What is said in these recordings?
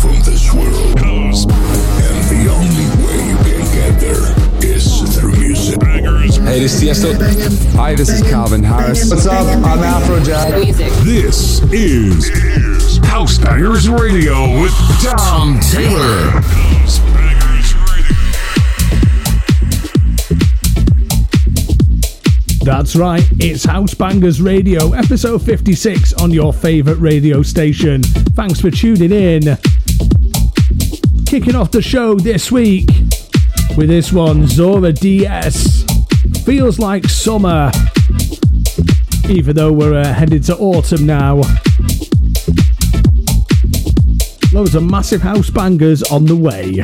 from this world. And the only way you can get there is through music. Hey, this is Tiesto. Hi, this is Calvin Harris. What's up? I'm Afrojack. This is House Bangers Radio with Tom Taylor. That's right, it's House Bangers Radio, episode 56 on your favourite radio station. Thanks for tuning in. Kicking off the show this week with this one, Zora DS. Feels like summer, even though we're uh, headed to autumn now. Loads of massive house bangers on the way.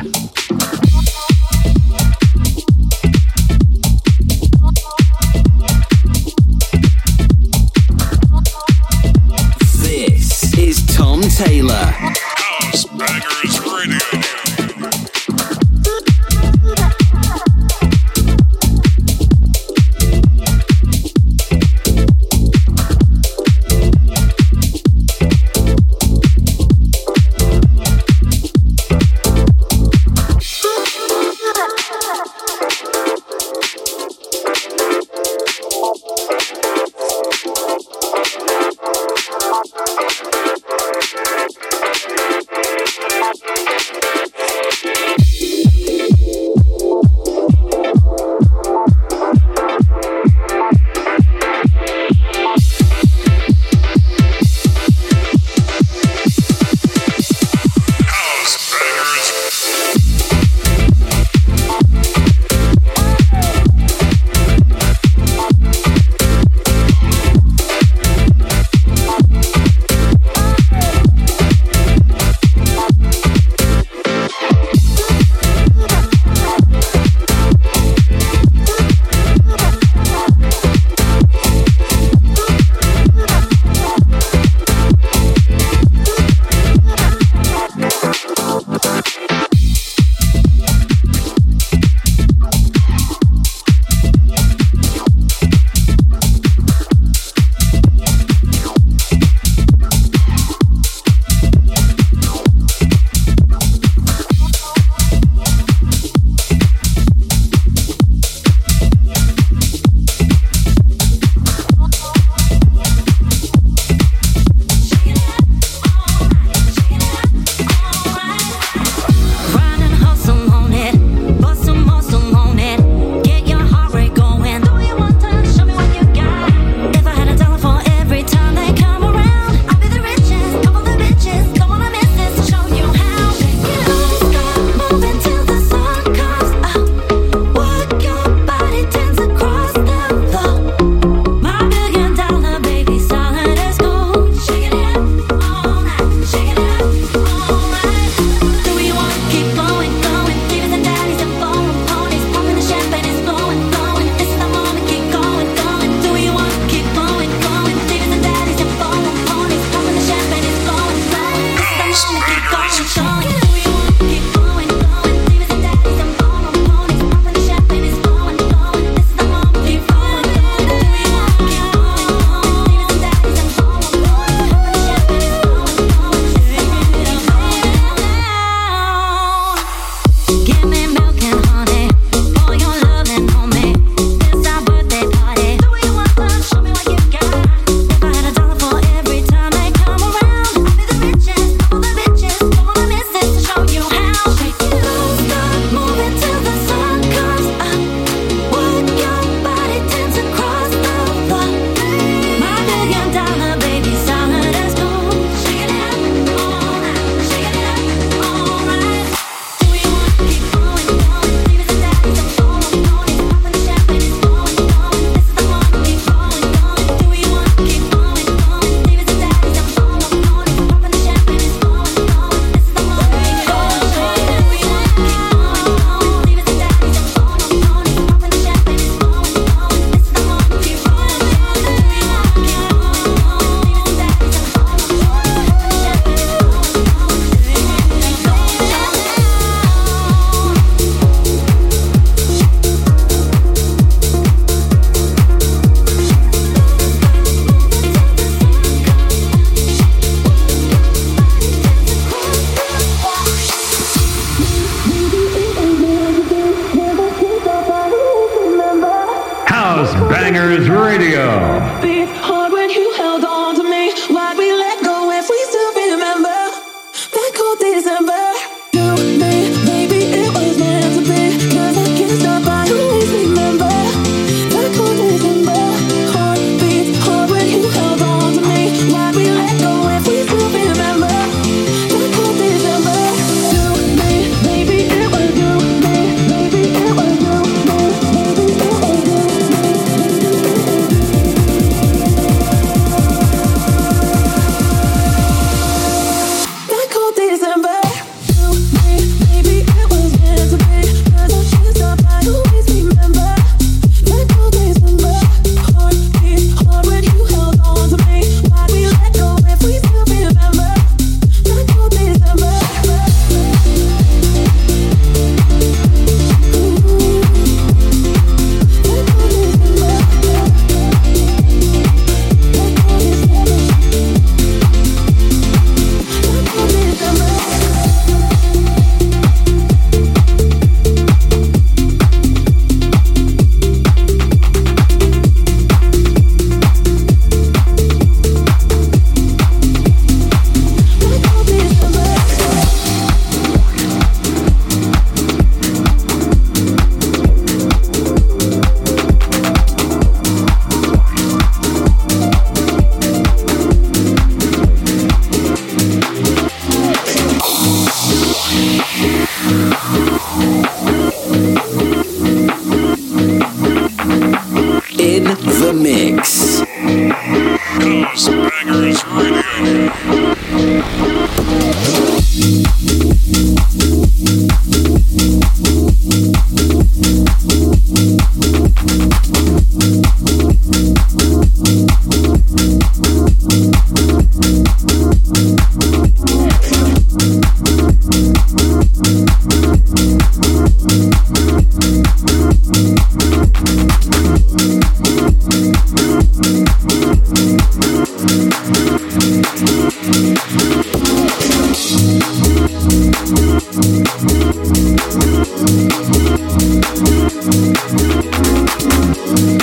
Thank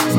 you.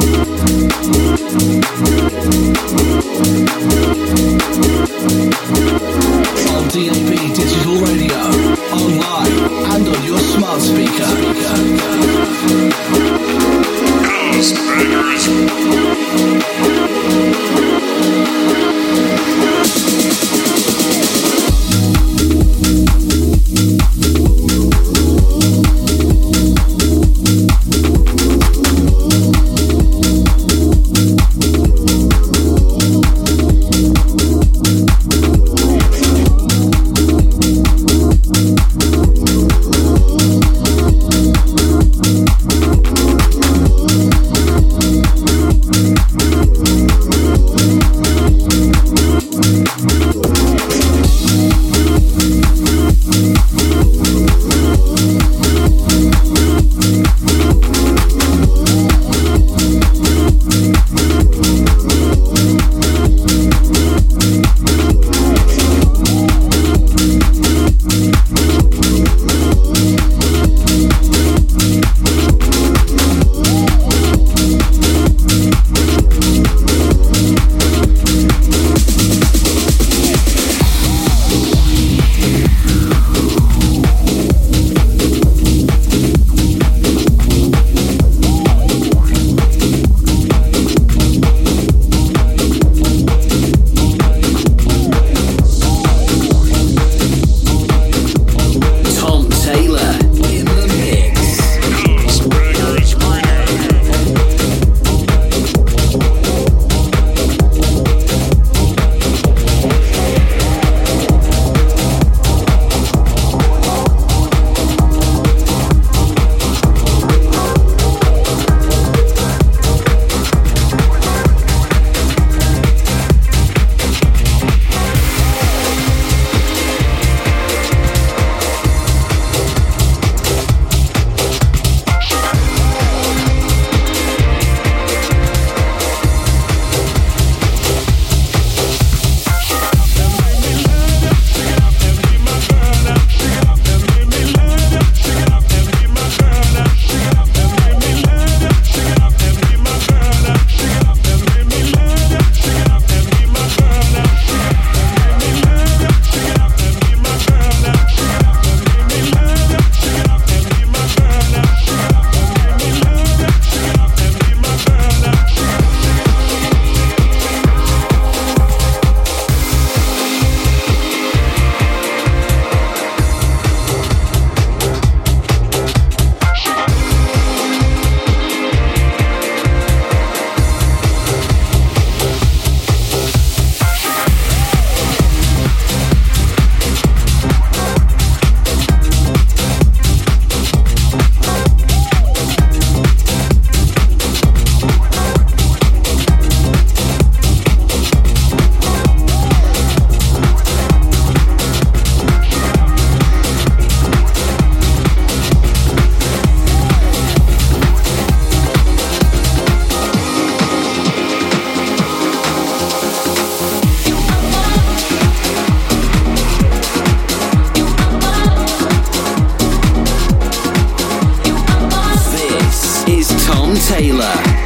Taylor.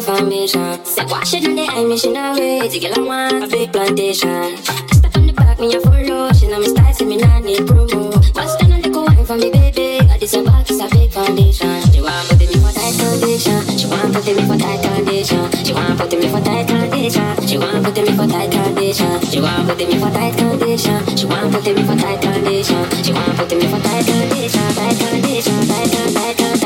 confirmation. That why she done the admission away to get like one, a big plantation. I step on the back, me a follow. She know me style, see me not need promo. Must stand on the wine for me, baby. Got this back is a big foundation. She want put me for tight condition. She want put me for tight condition. She want put me for tight condition. She want put me for tight condition. She want put me for tight condition. She want put me for tight condition. She want put me for tight condition. Tight condition. Tight condition. Tight condition.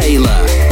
Taylor.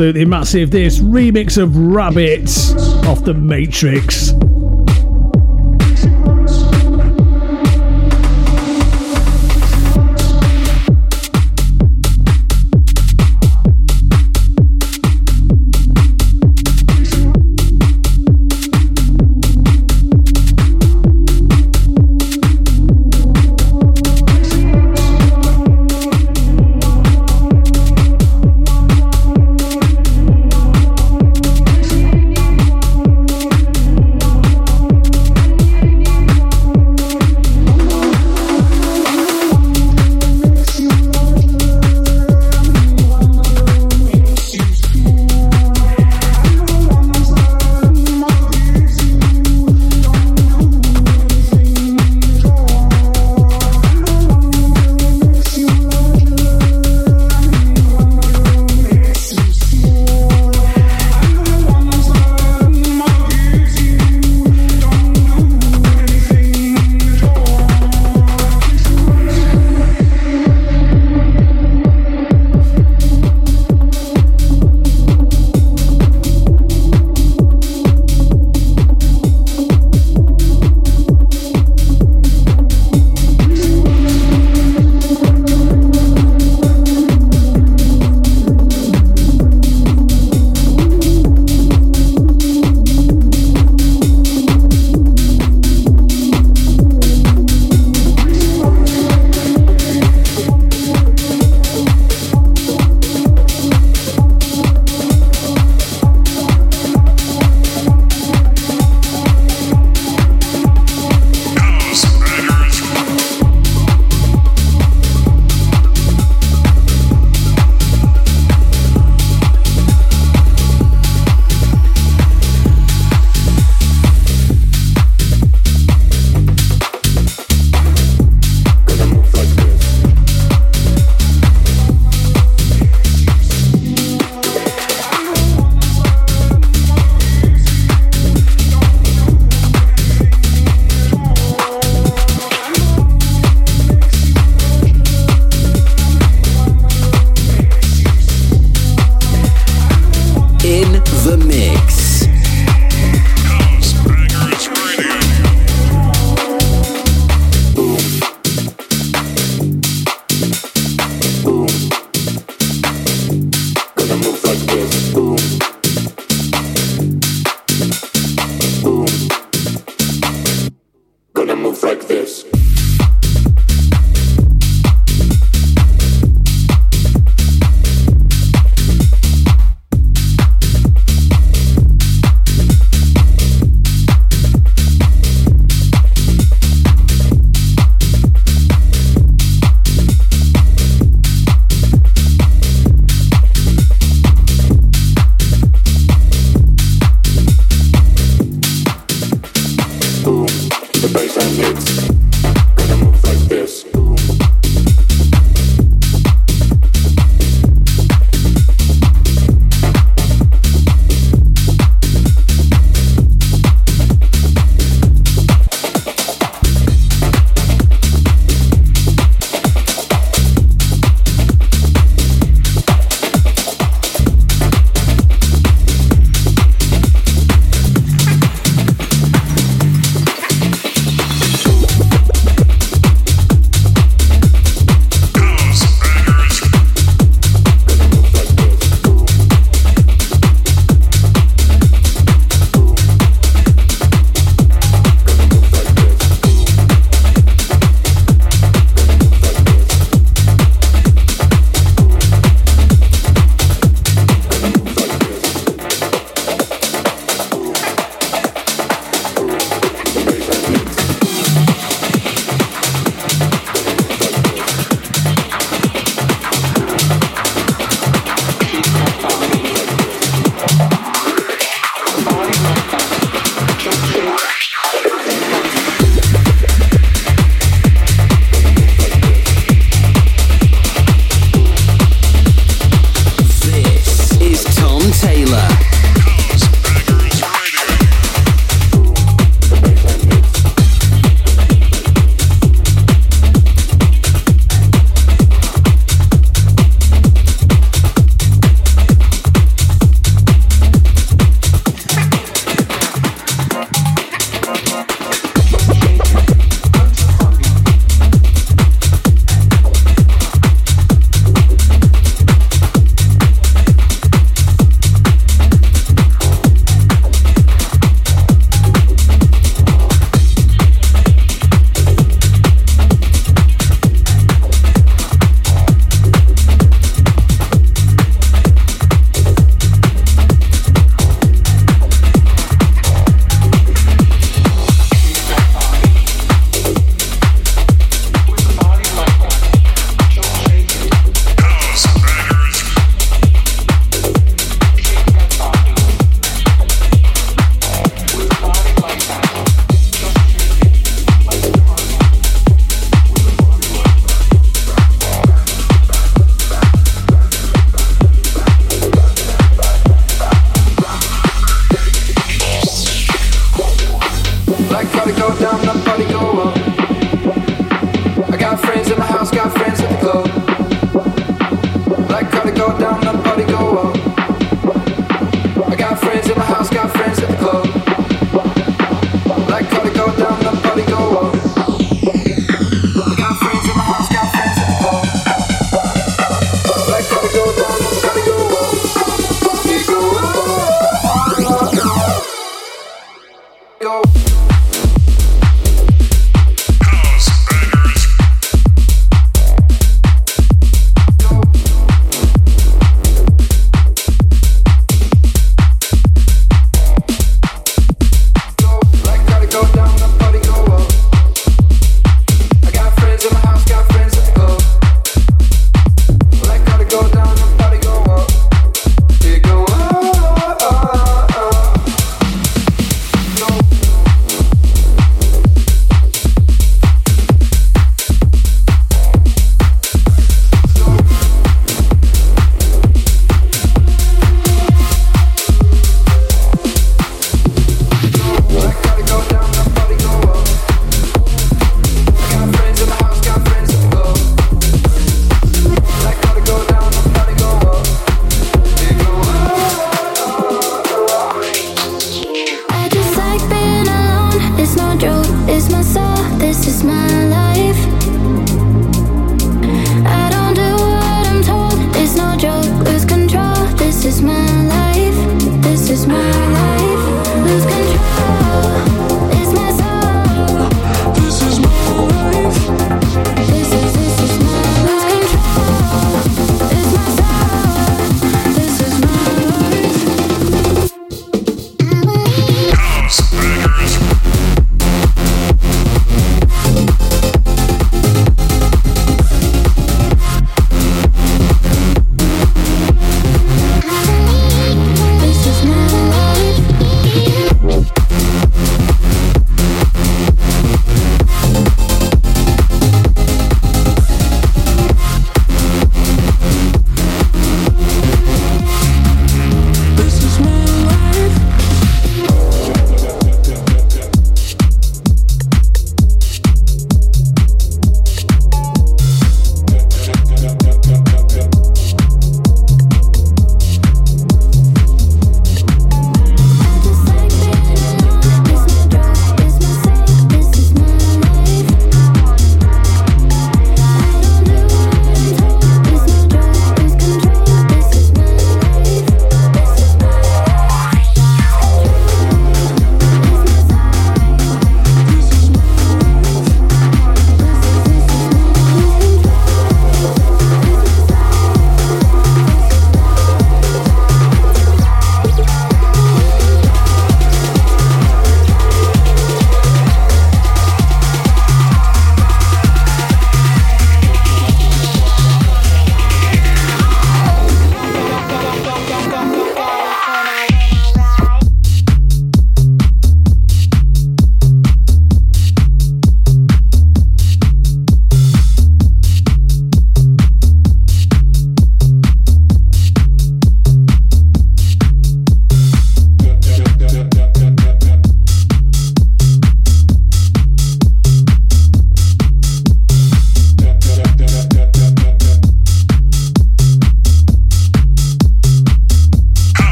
Absolutely massive. This remix of Rabbit off the Matrix.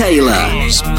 Taylor.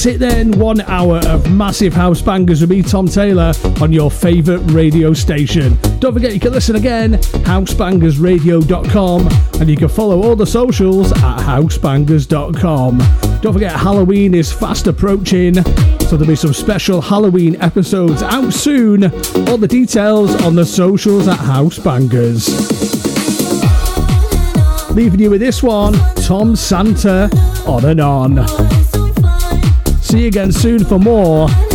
That's it then. One hour of massive house bangers with me, Tom Taylor, on your favourite radio station. Don't forget you can listen again, housebangersradio.com, and you can follow all the socials at housebangers.com. Don't forget Halloween is fast approaching, so there'll be some special Halloween episodes out soon. All the details on the socials at Housebangers. Leaving you with this one, Tom Santa, on and on. See you again soon for more